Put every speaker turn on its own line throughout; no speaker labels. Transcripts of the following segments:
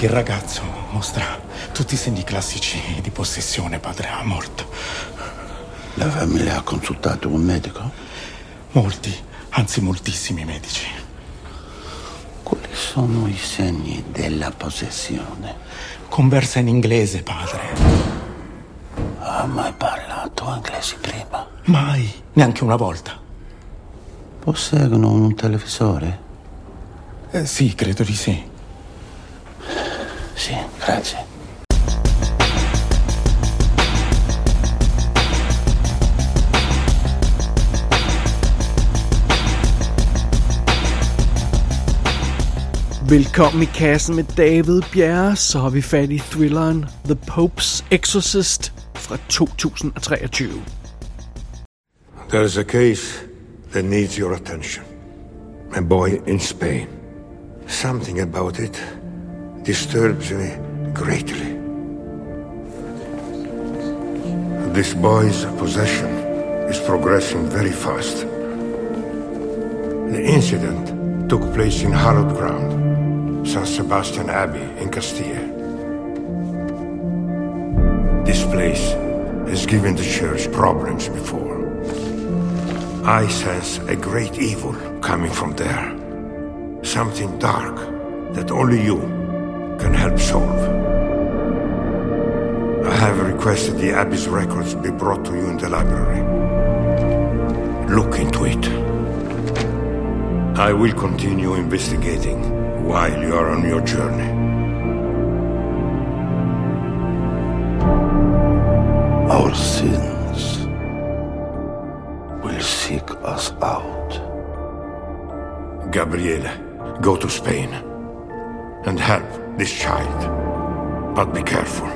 Il ragazzo mostra tutti i segni classici di possessione, padre ha morto.
La famiglia ha consultato un medico?
Molti, anzi moltissimi medici.
Quali sono i segni della possessione?
Conversa in inglese, padre.
Ha mai parlato inglese prima?
Mai, neanche una volta.
Posseggono un televisore?
Eh, sì, credo di sì.
Sì, grazie.
Velkommen i kassen med David Bjerre, så har vi fat i thrilleren The Pope's Exorcist fra 2023.
There is a case that needs your attention. A boy in Spain. Something about it disturbs me greatly. This boy's possession is progressing very fast. The incident took place in hallowed ground, San Sebastian Abbey in Castile. This place has given the church problems before. I sense a great evil coming from there. Something dark that only you can help solve. I have requested the Abbey's records be brought to you in the library. Look into it. I will continue investigating while you are on your journey.
Our sins will seek us out.
Gabriele, go to Spain and help this child. But be careful.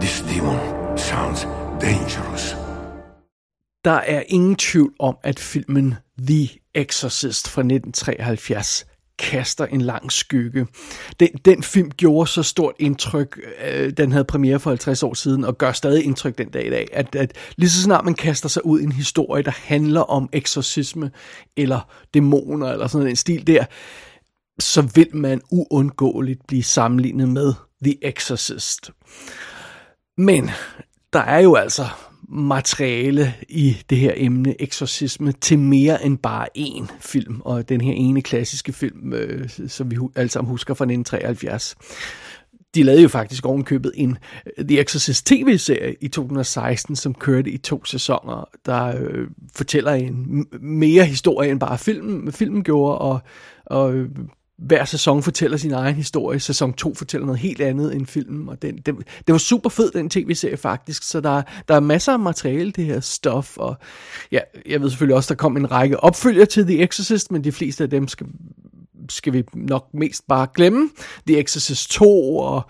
This demon sounds dangerous.
Der er ingen tvivl om, at filmen The Exorcist fra 1973 kaster en lang skygge. Den, den film gjorde så stort indtryk, øh, den havde premiere for 50 år siden, og gør stadig indtryk den dag i dag, at, at lige så snart man kaster sig ud i en historie, der handler om eksorcisme, eller dæmoner, eller sådan en stil der, så vil man uundgåeligt blive sammenlignet med The Exorcist. Men der er jo altså materiale i det her emne, eksorcisme, til mere end bare én film, og den her ene klassiske film, øh, som vi alle sammen husker fra 1973. De lavede jo faktisk ovenkøbet en øh, The Exorcist tv-serie i 2016, som kørte i to sæsoner, der øh, fortæller en mere historie end bare filmen, filmen gjorde, og, og øh, hver sæson fortæller sin egen historie. Sæson 2 fortæller noget helt andet end filmen, og den, den, det var super fed, den tv-serie faktisk, så der, der er masser af materiale, det her stof, og ja, jeg ved selvfølgelig også, der kom en række opfølger til The Exorcist, men de fleste af dem skal, skal vi nok mest bare glemme. The Exorcist 2, og,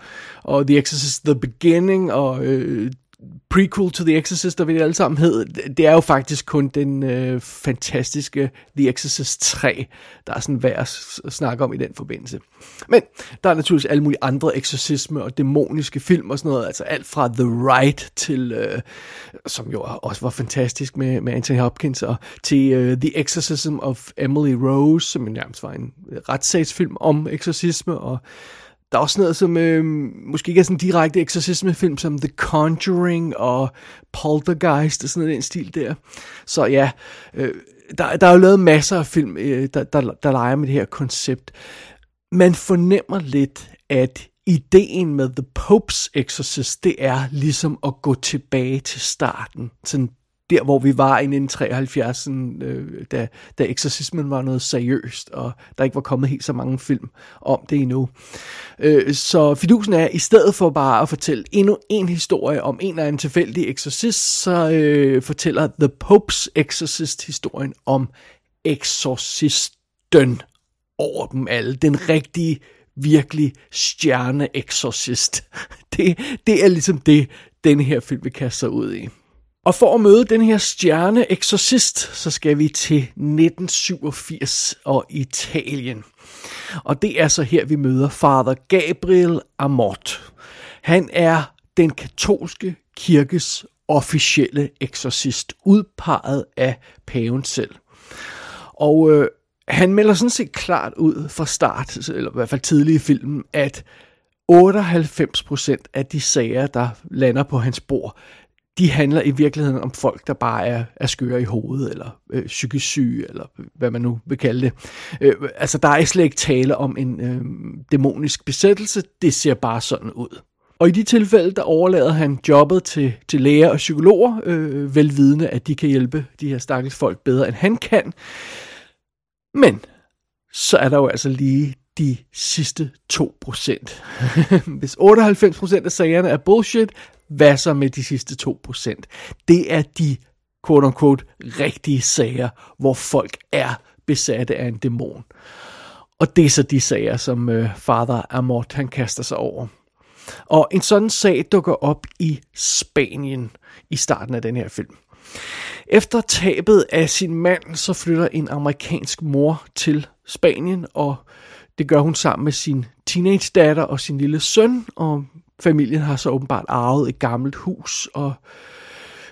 og The Exorcist The Beginning, og øh, prequel to The Exorcist, og hvad det alle sammen hed, det er jo faktisk kun den øh, fantastiske The Exorcist 3, der er sådan værd at snakke om i den forbindelse. Men der er naturligvis alle mulige andre eksorcisme og dæmoniske film og sådan noget, altså alt fra The Right til, øh, som jo også var fantastisk med, med Anthony Hopkins, og til øh, The Exorcism of Emily Rose, som nærmest var en retssagsfilm om eksorcisme, og der er også noget, som øh, måske ikke er sådan en direkte eksorcismefilm, som The Conjuring og Poltergeist og sådan noget den stil der. Så ja, øh, der, der er jo lavet masser af film, øh, der, der, der leger med det her koncept. Man fornemmer lidt, at ideen med The Pope's Exorcist, det er ligesom at gå tilbage til starten. Sådan der, hvor vi var i 1973, øh, da, da eksorcismen var noget seriøst, og der ikke var kommet helt så mange film om det endnu. Øh, så fidusen er, i stedet for bare at fortælle endnu en historie om en eller anden tilfældig eksorcist, så øh, fortæller The Pope's Exorcist historien om eksorcisten over dem alle. Den rigtige, virkelig stjerne-exorcist. Det, det er ligesom det, denne her film vil kaste sig ud i. Og for at møde den her stjerne eksorcist, så skal vi til 1987 og Italien. Og det er så her, vi møder Father Gabriel Amort. Han er den katolske kirkes officielle eksorcist, udpeget af paven selv. Og øh, han melder sådan set klart ud fra start, eller i hvert fald tidlig i filmen, at 98% af de sager, der lander på hans bord, de handler i virkeligheden om folk, der bare er, er skøre i hovedet, eller øh, psykisk syge, eller hvad man nu vil kalde det. Øh, altså, der er slet ikke tale om en øh, dæmonisk besættelse, det ser bare sådan ud. Og i de tilfælde, der overlader han jobbet til, til læger og psykologer, øh, velvidende, at de kan hjælpe de her stakkels folk bedre, end han kan. Men så er der jo altså lige de sidste 2%. Hvis 98% af sagerne er bullshit, hvad så med de sidste 2%? Det er de, quote unquote, rigtige sager, hvor folk er besatte af en dæmon. Og det er så de sager, som øh, Father Amort han kaster sig over. Og en sådan sag dukker op i Spanien i starten af den her film. Efter tabet af sin mand, så flytter en amerikansk mor til Spanien, og det gør hun sammen med sin teenage datter og sin lille søn, og familien har så åbenbart arvet et gammelt hus, og,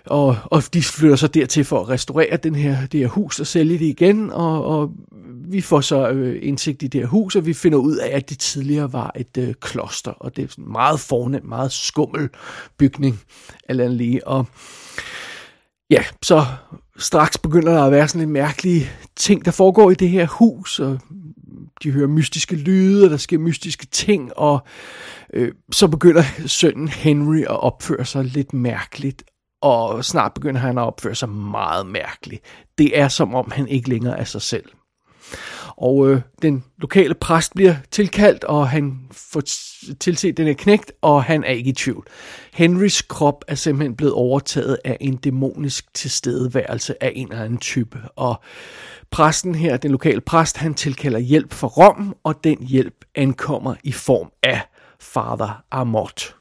og, og de flytter så dertil for at restaurere den her, det her hus og sælge det igen, og, og vi får så øh, indsigt i det her hus, og vi finder ud af, at det tidligere var et øh, kloster, og det er sådan en meget fornem, meget skummel bygning, eller lige, og ja, så straks begynder der at være sådan lidt mærkelige ting, der foregår i det her hus, og de hører mystiske lyde, og der sker mystiske ting, og øh, så begynder sønnen Henry at opføre sig lidt mærkeligt, og snart begynder han at opføre sig meget mærkeligt. Det er som om han ikke længere er sig selv. Og øh, den lokale præst bliver tilkaldt, og han får tilset den er knægt, og han er ikke i tvivl. Henrys krop er simpelthen blevet overtaget af en dæmonisk tilstedeværelse af en eller anden type. Og præsten her, den lokale præst, han tilkalder hjælp fra Rom, og den hjælp ankommer i form af Father Amort,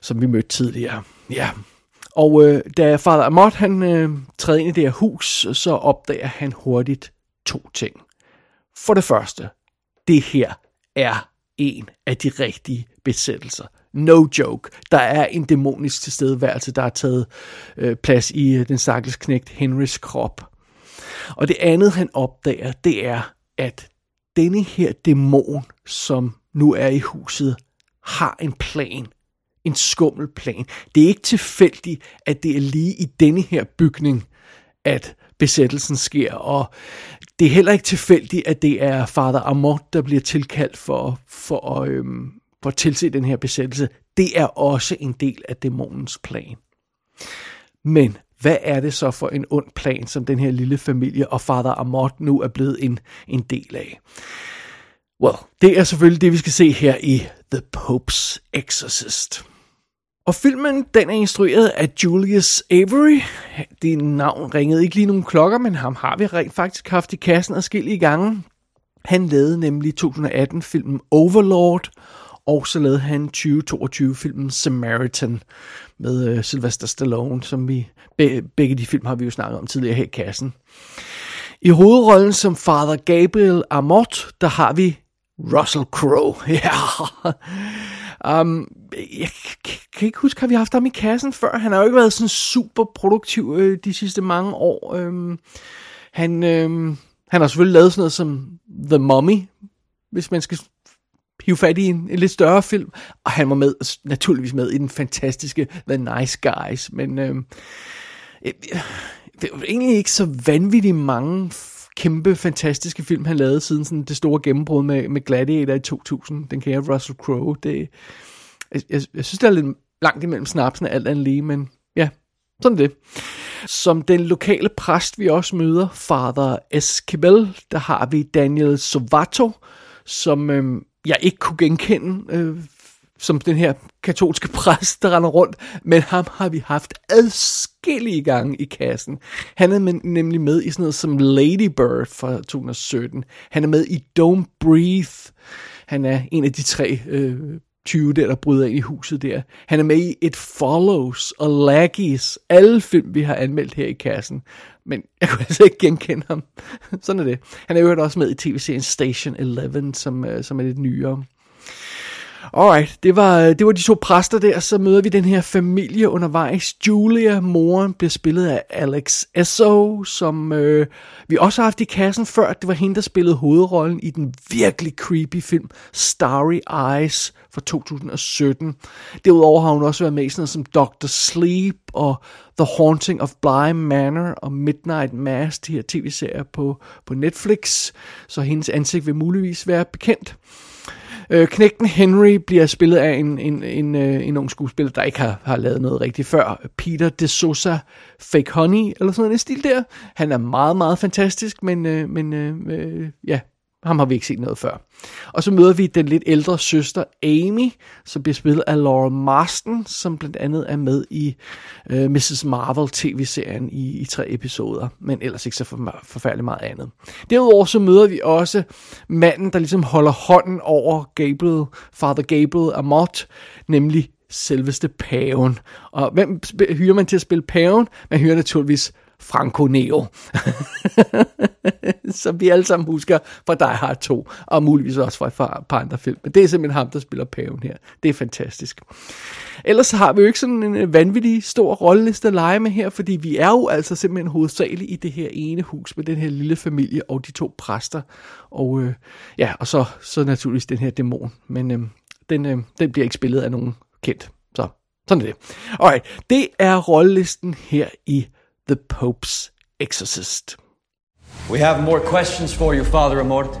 som vi mødte tidligere. Ja, og øh, da Father Amort han øh, træder ind i det her hus, så opdager han hurtigt to ting. For det første, det her er en af de rigtige besættelser. No joke. Der er en dæmonisk tilstedeværelse, der har taget øh, plads i øh, den stakkels knægt Henrys krop. Og det andet, han opdager, det er, at denne her dæmon, som nu er i huset, har en plan. En skummel plan. Det er ikke tilfældigt, at det er lige i denne her bygning, at besættelsen sker, og det er heller ikke tilfældigt, at det er Father Amort, der bliver tilkaldt for, for, øhm, for at tilse den her besættelse. Det er også en del af dæmonens plan. Men hvad er det så for en ond plan, som den her lille familie og Father Amort nu er blevet en, en del af? Well, det er selvfølgelig det, vi skal se her i The Pope's Exorcist. Og filmen, den er instrueret af Julius Avery. Det navn ringede ikke lige nogen klokker, men ham har vi rent faktisk haft i kassen adskillige gange. Han lavede nemlig 2018 filmen Overlord, og så lavede han 2022 filmen Samaritan med øh, Sylvester Stallone, som vi be, begge de film har vi jo snakket om tidligere her i kassen. I hovedrollen som Father Gabriel Amort, der har vi Russell Crowe. Ja. Um, jeg kan ikke huske, har vi haft ham i kassen før? Han har jo ikke været sådan super produktiv øh, de sidste mange år. Øhm, han, øhm, han har selvfølgelig lavet sådan noget som The Mummy, hvis man skal hive fat i en, en lidt større film. Og han var med, naturligvis med i den fantastiske The Nice Guys. Men øhm, øh, det var egentlig ikke så vanvittigt mange kæmpe, fantastiske film, han lavede siden sådan det store gennembrud med, med Gladiator i 2000. Den kære Russell Crowe. Det, jeg, jeg, jeg synes, der er lidt langt imellem snapsene, alt andet lige, men ja, sådan det. Som den lokale præst, vi også møder, Father Esquivel, der har vi Daniel Sovato, som øh, jeg ikke kunne genkende øh, som den her katolske præst, der render rundt, men ham har vi haft adskillige gange i kassen. Han er nemlig med i sådan noget som Lady Bird fra 2017. Han er med i Don't Breathe. Han er en af de tre øh, 20 der, der bryder ind i huset der. Han er med i It Follows og Laggies, alle film, vi har anmeldt her i kassen. Men jeg kunne altså ikke genkende ham. Sådan er det. Han er jo også med i tv-serien Station 11, som, øh, som er lidt nyere. Alright, det var, det var de to præster der, så møder vi den her familie undervejs. Julia, moren, bliver spillet af Alex Esso, som øh, vi også har haft i kassen før. Det var hende, der spillede hovedrollen i den virkelig creepy film Starry Eyes fra 2017. Derudover har hun også været med i sådan noget som Dr. Sleep og The Haunting of Bly Manor og Midnight Mass, de her tv-serier på, på Netflix, så hendes ansigt vil muligvis være bekendt. Øh, knægten Henry bliver spillet af en, en, en, øh, en ung skuespiller, der ikke har, har lavet noget rigtigt før. Peter de Sosa Fake Honey, eller sådan en stil der. Han er meget, meget fantastisk, men, øh, men øh, øh, ja, ham har vi ikke set noget før. Og så møder vi den lidt ældre søster Amy, som bliver spillet af Laura Marston, som blandt andet er med i øh, Mrs. Marvel tv-serien i, i tre episoder, men ellers ikke så for, forfærdeligt meget andet. Derudover så møder vi også manden, der ligesom holder hånden over Gabriel, Father Gabriel Amott, nemlig selveste paven. Og hvem hyrer man til at spille paven? Man hyrer naturligvis Franco Neo. som vi alle sammen husker fra Die Hard 2, og muligvis også fra et par andre film. Men det er simpelthen ham, der spiller paven her. Det er fantastisk. Ellers har vi jo ikke sådan en øh, vanvittig stor rolleliste at lege med her, fordi vi er jo altså simpelthen hovedsageligt i det her ene hus med den her lille familie og de to præster. Og øh, ja, og så, så naturligvis den her dæmon. Men øh, den, øh, den bliver ikke spillet af nogen kendt. Så sådan er det. Alright, det er rollelisten her i The Pope's Exorcist.
We have more questions for you, Father Amort.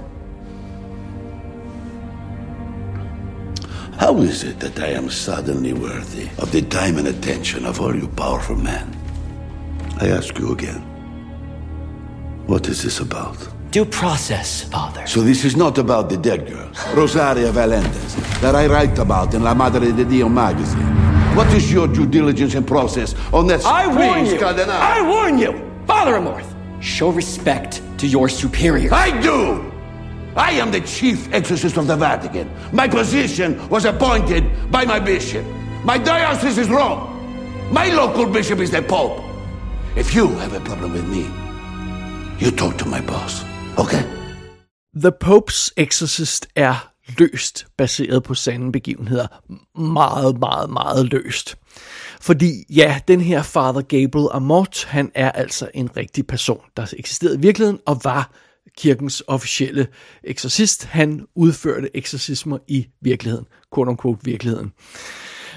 How is it that I am suddenly worthy of the time and attention of all you powerful men? I ask you again. What is this about?
Due process, Father.
So this is not about the dead girl, Rosaria Valentes, that I write about in La Madre de Dio magazine. What is your due diligence and process on that
I warn you!
Cardinal?
I warn you! Father Amorth, show respect to your superior.
I do! I am the chief exorcist of the Vatican. My position was appointed by my bishop. My diocese is Rome. My local bishop is the Pope. If you have a problem with me, you talk to my boss, okay?
The Pope's Exorcist er løst baseret på sande begivenheder. Meget, meget, meget løst. Fordi ja, den her Father Gabriel Amort, han er altså en rigtig person, der eksisterede i virkeligheden og var kirkens officielle eksorcist. Han udførte eksorcismer i virkeligheden, quote unquote virkeligheden.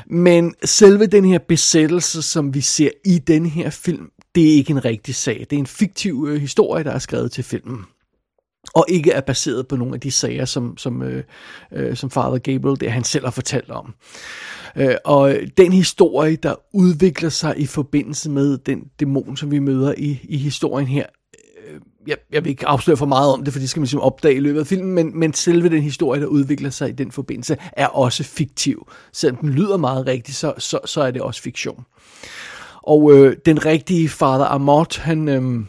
Men selve den her besættelse, som vi ser i den her film, det er ikke en rigtig sag. Det er en fiktiv øh, historie, der er skrevet til filmen og ikke er baseret på nogle af de sager, som, som, øh, øh, som Father Gabriel, det han selv har fortalt om. Øh, og den historie, der udvikler sig i forbindelse med den dæmon, som vi møder i, i historien her, øh, jeg, jeg vil ikke afsløre for meget om det, for det skal man simpelthen opdage i løbet af filmen, men, men selve den historie, der udvikler sig i den forbindelse, er også fiktiv. Selvom den lyder meget rigtig, så, så, så er det også fiktion. Og øh, den rigtige Father Amort, han, øh,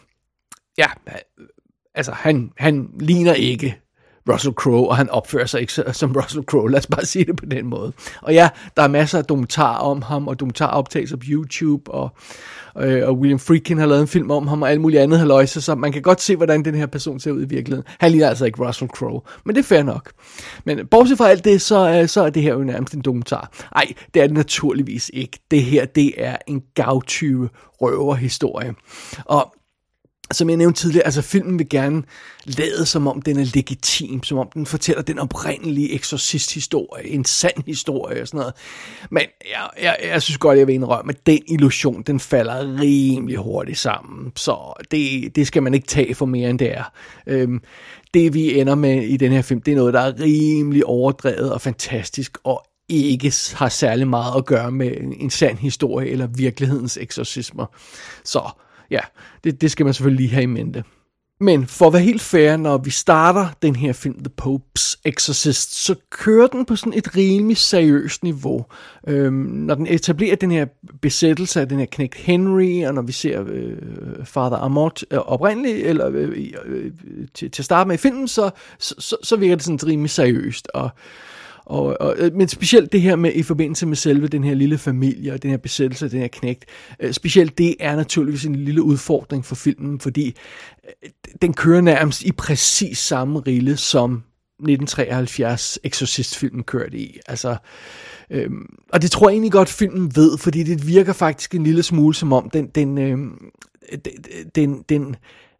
ja, altså han, han ligner ikke Russell Crowe, og han opfører sig ikke som Russell Crowe, lad os bare sige det på den måde. Og ja, der er masser af dokumentarer om ham, og dokumentaroptagelser på YouTube, og, øh, og William Friedkin har lavet en film om ham, og alt muligt andet haløjse, så man kan godt se, hvordan den her person ser ud i virkeligheden. Han ligner altså ikke Russell Crowe, men det er fair nok. Men bortset fra alt det, så, øh, så er det her jo nærmest en dokumentar. Nej, det er det naturligvis ikke. Det her, det er en gavtyve røverhistorie. Og som jeg nævnte tidligere, altså filmen vil gerne lade som om den er legitim, som om den fortæller den oprindelige eksorcist-historie, en sand historie og sådan noget. Men jeg, jeg, jeg synes godt, jeg vil indrømme, at den illusion, den falder rimelig hurtigt sammen. Så det, det skal man ikke tage for mere end det er. Øhm, det vi ender med i den her film, det er noget, der er rimelig overdrevet og fantastisk, og ikke har særlig meget at gøre med en sand historie eller virkelighedens eksorcismer. Så ja, det, det skal man selvfølgelig lige have i mente. Men for at være helt fair, når vi starter den her film, The Pope's Exorcist, så kører den på sådan et rimelig seriøst niveau. Øhm, når den etablerer den her besættelse af den her knægt Henry, og når vi ser øh, Father Amort øh, oprindeligt, eller øh, øh, til, til at starte med i filmen, så, så, så virker det sådan rimelig seriøst. Og og, og, øh, men specielt det her med i forbindelse med selve den her lille familie og den her besættelse den her knægt, øh, specielt det er naturligvis en lille udfordring for filmen, fordi øh, den kører nærmest i præcis samme rille som 1973 Exorcist-filmen kørte i. Altså, øhm, og det tror jeg egentlig godt, filmen ved, fordi det virker faktisk en lille smule som om, den, den, øhm, den, den, den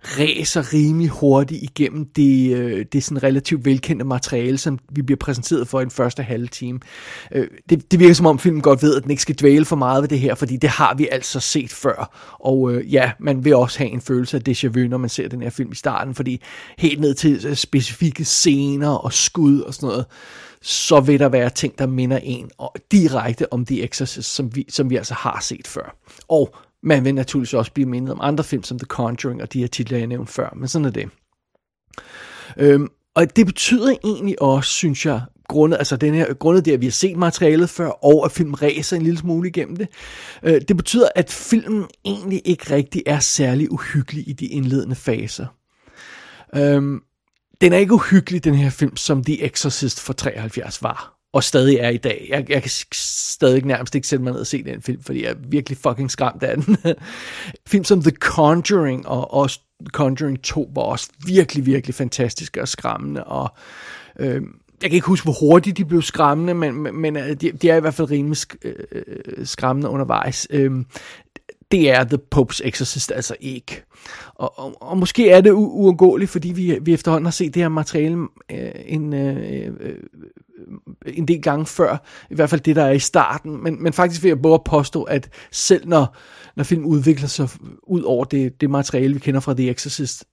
ræser rimelig hurtigt igennem det, øh, det sådan relativt velkendte materiale, som vi bliver præsenteret for i den første halve time. Øh, det, det virker som om filmen godt ved, at den ikke skal dvæle for meget ved det her, fordi det har vi altså set før. Og øh, ja, man vil også have en følelse af déjà vu, når man ser den her film i starten, fordi helt ned til øh, specifikke scener og skud og sådan noget, så vil der være ting, der minder en direkte om The Exorcist, som vi, som vi altså har set før. Og man vil naturligvis også blive mindet om andre film som The Conjuring og de her titler, jeg nævnte før, men sådan er det. Øhm, og det betyder egentlig også, synes jeg, grundet, altså den her, grundet det, at vi har set materialet før, og at filmen ræser en lille smule igennem det, øh, det betyder, at filmen egentlig ikke rigtig er særlig uhyggelig i de indledende faser. Øhm, den er ikke uhyggelig, den her film, som The Exorcist for 73 var og stadig er i dag. Jeg, jeg kan stadig nærmest ikke sætte mig ned og se den film, fordi jeg er virkelig fucking skræmt af den. film som The Conjuring og også Conjuring 2 var også virkelig, virkelig fantastiske og skræmmende, og øh, jeg kan ikke huske, hvor hurtigt de blev skræmmende, men, men, øh, de, de er i hvert fald rimelig sk- øh, øh skræmmende undervejs. Øh, det er The Pope's Exorcist altså ikke. Og, og, og måske er det u- uundgåeligt, fordi vi, vi efterhånden har set det her materiale øh, en, øh, øh, Øh, en del gange før, i hvert fald det, der er i starten, men, men faktisk vil jeg både påstå, at selv når, når film udvikler sig ud over det, det materiale, vi kender fra The Exorcist,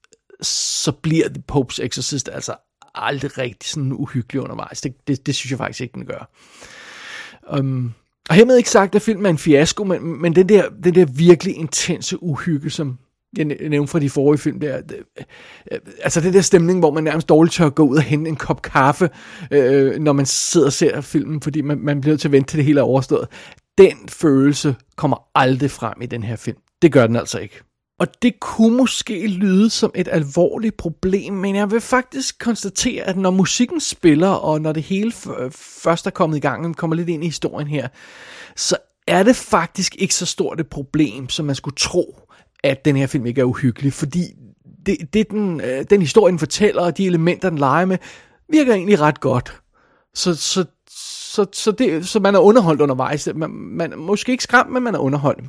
så bliver The Pope's Exorcist altså aldrig rigtig sådan uhyggelig undervejs. Det, det, det synes jeg faktisk ikke, den gør. Um, og hermed ikke sagt, at filmen er en fiasko, men, men den, der, den der virkelig intense uhygge, som jeg nævnte fra de forrige film der, det, øh, altså det der stemning, hvor man nærmest dårligt tør gå ud og hente en kop kaffe, øh, når man sidder og ser filmen, fordi man, man bliver til at vente til det hele er overstået. Den følelse kommer aldrig frem i den her film. Det gør den altså ikke. Og det kunne måske lyde som et alvorligt problem, men jeg vil faktisk konstatere, at når musikken spiller, og når det hele først er kommet i gang, og kommer lidt ind i historien her, så er det faktisk ikke så stort et problem, som man skulle tro, at den her film ikke er uhyggelig, fordi det, det den, øh, den historie, den fortæller, og de elementer, den leger med, virker egentlig ret godt. Så, så, så, så, det, så man er underholdt undervejs. Man, man måske ikke skræmt, men man er underholdt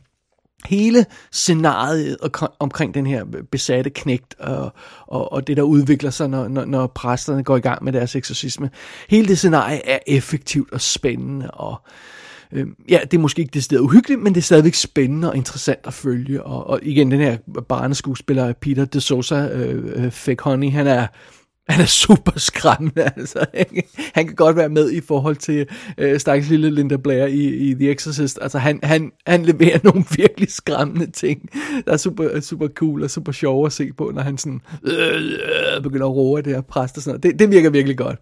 hele scenariet omkring den her besatte knægt og, og, og det, der udvikler sig, når, når, når præsterne går i gang med deres eksorcisme. Hele det scenarie er effektivt og spændende, og øh, Øhm, ja, det er måske ikke det sted uhyggeligt, men det er stadigvæk spændende og interessant at følge. Og, og igen, den her barneskuespiller Peter de Sosa, øh, øh fik Honey, han er han er super skræmmende, altså. Han kan godt være med i forhold til øh, stakkels lille Linda Blair i, i The Exorcist. Altså, han, han, han leverer nogle virkelig skræmmende ting, der er super, super cool og super sjov at se på, når han sådan øh, øh, begynder at roe det her præst og sådan noget. Det, det virker virkelig godt.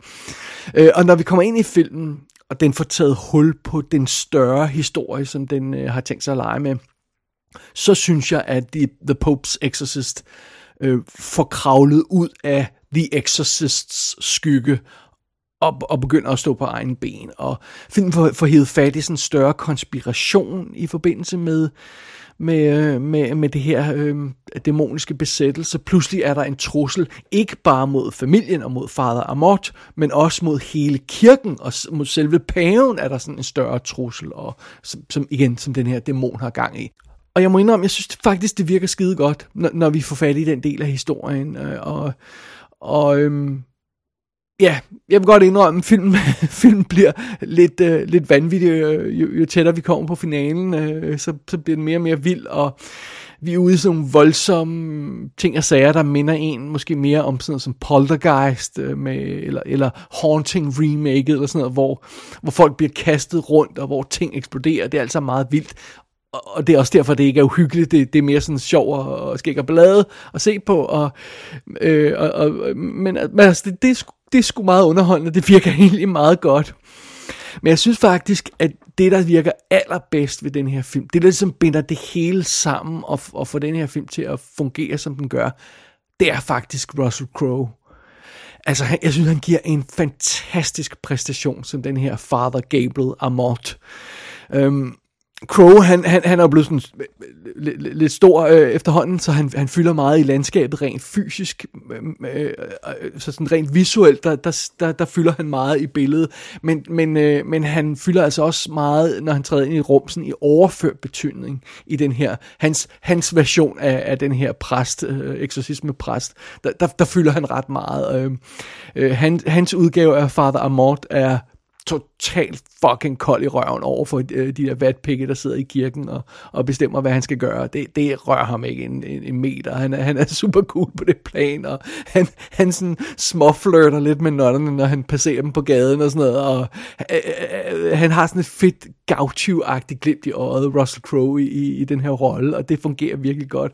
Øh, og når vi kommer ind i filmen, og den får taget hul på den større historie, som den øh, har tænkt sig at lege med, så synes jeg, at The, The Pope's Exorcist øh, får kravlet ud af The Exorcists skygge og, og begynder at stå på egen ben. Og filmen får, får hævet fat i sådan en større konspiration i forbindelse med, med, øh, med, med det her øh, dæmoniske besættelse. Pludselig er der en trussel, ikke bare mod familien og mod fader Amort, men også mod hele kirken og mod selve paven er der sådan en større trussel, og, som, som igen, som den her dæmon har gang i. Og jeg må indrømme, jeg synes faktisk, det virker skide godt, når, når vi får fat i den del af historien. Øh, og og øhm, ja, jeg vil godt indrømme, at filmen, filmen bliver lidt, øh, lidt vanvittig, øh, jo, jo tættere vi kommer på finalen, øh, så, så bliver den mere og mere vild, og vi er ude i sådan nogle voldsomme ting og sager, der minder en måske mere om sådan noget som Poltergeist, øh, med, eller, eller Haunting Remake, eller sådan noget, hvor, hvor folk bliver kastet rundt, og hvor ting eksploderer, det er altså meget vildt, og det er også derfor, det ikke er uhyggeligt. Det, det er mere sådan sjov og, og skæg og blade at se på. Og, øh, og, og, men, men altså, det, det, er sgu, det er sgu meget underholdende. Det virker egentlig meget godt. Men jeg synes faktisk, at det, der virker allerbedst ved den her film, det der som binder det hele sammen og, og får den her film til at fungere, som den gør, det er faktisk Russell Crowe. Altså, han, jeg synes, han giver en fantastisk præstation som den her Father Gabriel Amort. Øhm, Crow, han, han, han er blevet sådan lidt, lidt stor øh, efterhånden, så han, han fylder meget i landskabet rent fysisk, øh, øh, øh, så sådan rent visuelt, der, der, der, der fylder han meget i billedet, men, men, øh, men han fylder altså også meget, når han træder ind i rum, sådan i overført betydning i den her, hans, hans version af, af den her præst, øh, eksorcisme præst, der, der, der fylder han ret meget. Øh, øh, han, hans udgave af Father Amort er totalt fucking kold i røven over for øh, de der vatpikke, der sidder i kirken og, og bestemmer, hvad han skal gøre. Det, det rører ham ikke en, en, en meter. Han er, han er super cool på det plan, og han, han sådan småflirter lidt med notterne, når han passerer dem på gaden og sådan noget, og øh, øh, øh han har sådan et fedt gaucho-agtigt glimt i øjet, Russell Crowe i, i, i den her rolle, og det fungerer virkelig godt.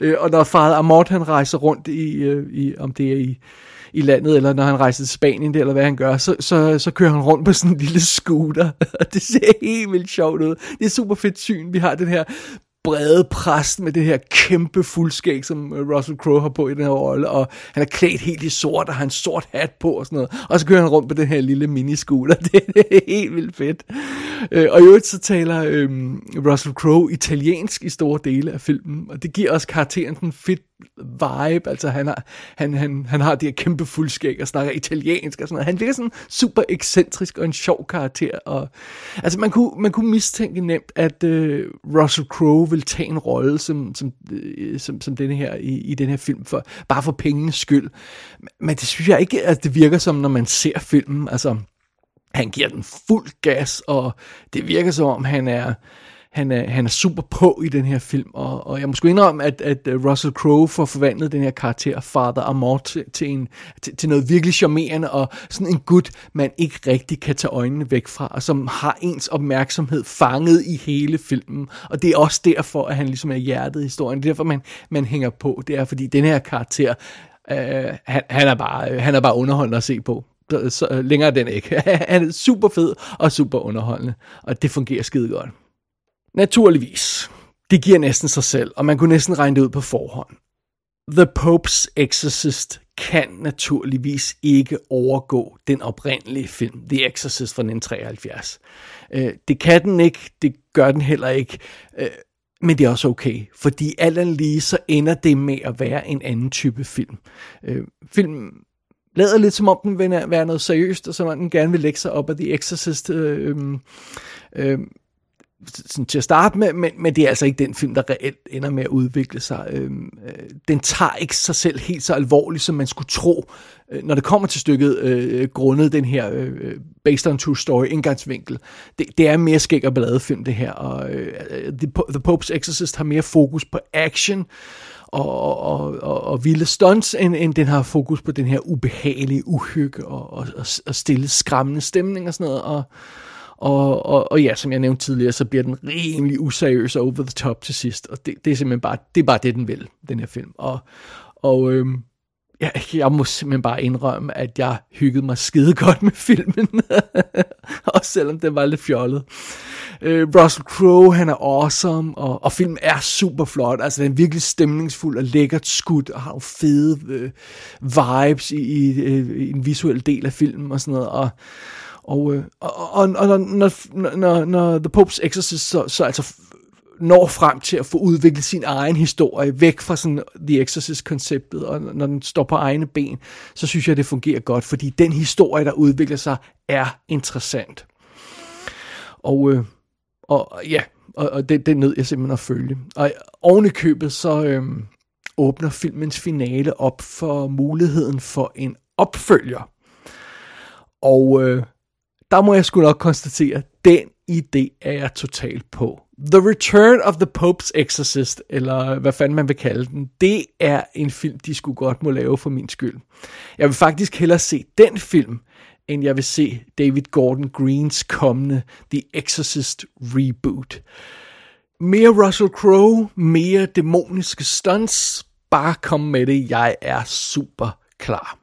Øh, og når Father Amort, han rejser rundt i, øh, i om det er i i landet, eller når han rejser til Spanien, eller hvad han gør, så, så, så kører han rundt på sådan en lille scooter, og det ser helt vildt sjovt ud. Det er super fedt syn. Vi har den her brede præst med det her kæmpe fuldskæg, som øh, Russell Crowe har på i den her rolle, og han er klædt helt i sort, og har en sort hat på og sådan noget, og så kører han rundt på den her lille miniscooter, det er helt vildt fedt. Øh, og i øvrigt så taler øhm, Russell Crowe italiensk i store dele af filmen, og det giver også karakteren en fedt vibe, altså han har, han, han, han har det her kæmpe fuldskæg og snakker italiensk og sådan noget. Han virker sådan super ekscentrisk og en sjov karakter. Og, altså man kunne, man kunne mistænke nemt, at øh, Russell Crowe vil tage en rolle som, som, øh, som, som denne her i, i den her film, for, bare for pengenes skyld. Men det synes jeg ikke, at det virker som, når man ser filmen. Altså, han giver den fuld gas, og det virker som om, han er han er, han er super på i den her film, og, og jeg må sgu indrømme, at, at øh, Russell Crowe får forvandlet den her karakter, Father Amort, til, til, en, til, til noget virkelig charmerende, og sådan en gut, man ikke rigtig kan tage øjnene væk fra, og som har ens opmærksomhed fanget i hele filmen, og det er også derfor, at han ligesom er hjertet i historien, det er derfor, man, man hænger på, det er fordi den her karakter, øh, han, han, er bare, øh, han er bare underholdende at se på så øh, længere den ikke. han er super fed og super underholdende, og det fungerer skide godt. Naturligvis. Det giver næsten sig selv, og man kunne næsten regne det ud på forhånd. The Pope's Exorcist kan naturligvis ikke overgå den oprindelige film, The Exorcist fra 1973. Øh, det kan den ikke, det gør den heller ikke, øh, men det er også okay, fordi alt andet lige så ender det med at være en anden type film. Øh, film lader lidt som om den vil være noget seriøst, og som om den gerne vil lægge sig op af The Exorcist. Øh, øh, sådan til at starte med, men, men det er altså ikke den film, der reelt ender med at udvikle sig. Øhm, øh, den tager ikke sig selv helt så alvorligt, som man skulle tro, øh, når det kommer til stykket, øh, grundet den her øh, øh based on true story indgangsvinkel. Det, det er mere skæg og balladefilm, det her, og øh, The, The Pope's Exorcist har mere fokus på action, og, og, og, og vilde stunts, end, end den har fokus på den her ubehagelige uhygge og, og, og stille skræmmende stemning og sådan noget, og og, og, og ja, som jeg nævnte tidligere, så bliver den rimelig useriøs og over the top til sidst. Og det, det er simpelthen bare det, er bare det den vil, den her film. Og, og øhm, jeg, jeg må simpelthen bare indrømme, at jeg hyggede mig skide godt med filmen. Også selvom den var lidt fjollet. Øh, Russell Crowe, han er awesome, og, og filmen er super flot. Altså, den er virkelig stemningsfuld og lækkert skudt, og har jo fede øh, vibes i, i, øh, i en visuel del af filmen og sådan noget. Og, og, øh, og, og, og når, når, når, når The Pope's Exorcist så, så altså når frem til at få udviklet sin egen historie væk fra sådan The Exorcist-konceptet, og når den står på egne ben, så synes jeg, det fungerer godt, fordi den historie, der udvikler sig, er interessant. Og, øh, og ja, og, og det, det nød jeg simpelthen at følge. Og oven i købet, så øh, åbner filmens finale op for muligheden for en opfølger. Og øh, der må jeg sgu nok konstatere, den idé er jeg totalt på. The Return of the Pope's Exorcist, eller hvad fanden man vil kalde den, det er en film, de skulle godt må lave for min skyld. Jeg vil faktisk hellere se den film, end jeg vil se David Gordon Greens kommende The Exorcist reboot. Mere Russell Crowe, mere dæmoniske stunts, bare kom med det, jeg er super klar.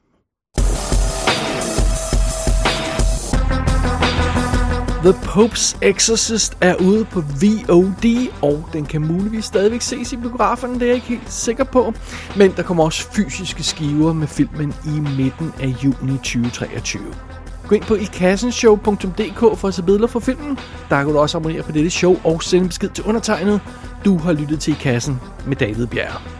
The Pope's Exorcist er ude på VOD, og den kan muligvis stadigvæk ses i biograferne, det er jeg ikke helt sikker på. Men der kommer også fysiske skiver med filmen i midten af juni 2023. Gå ind på ikassenshow.dk for at se billeder fra filmen. Der kan du også abonnere på dette show og sende besked til undertegnet. Du har lyttet til I Kassen med David Bjerg.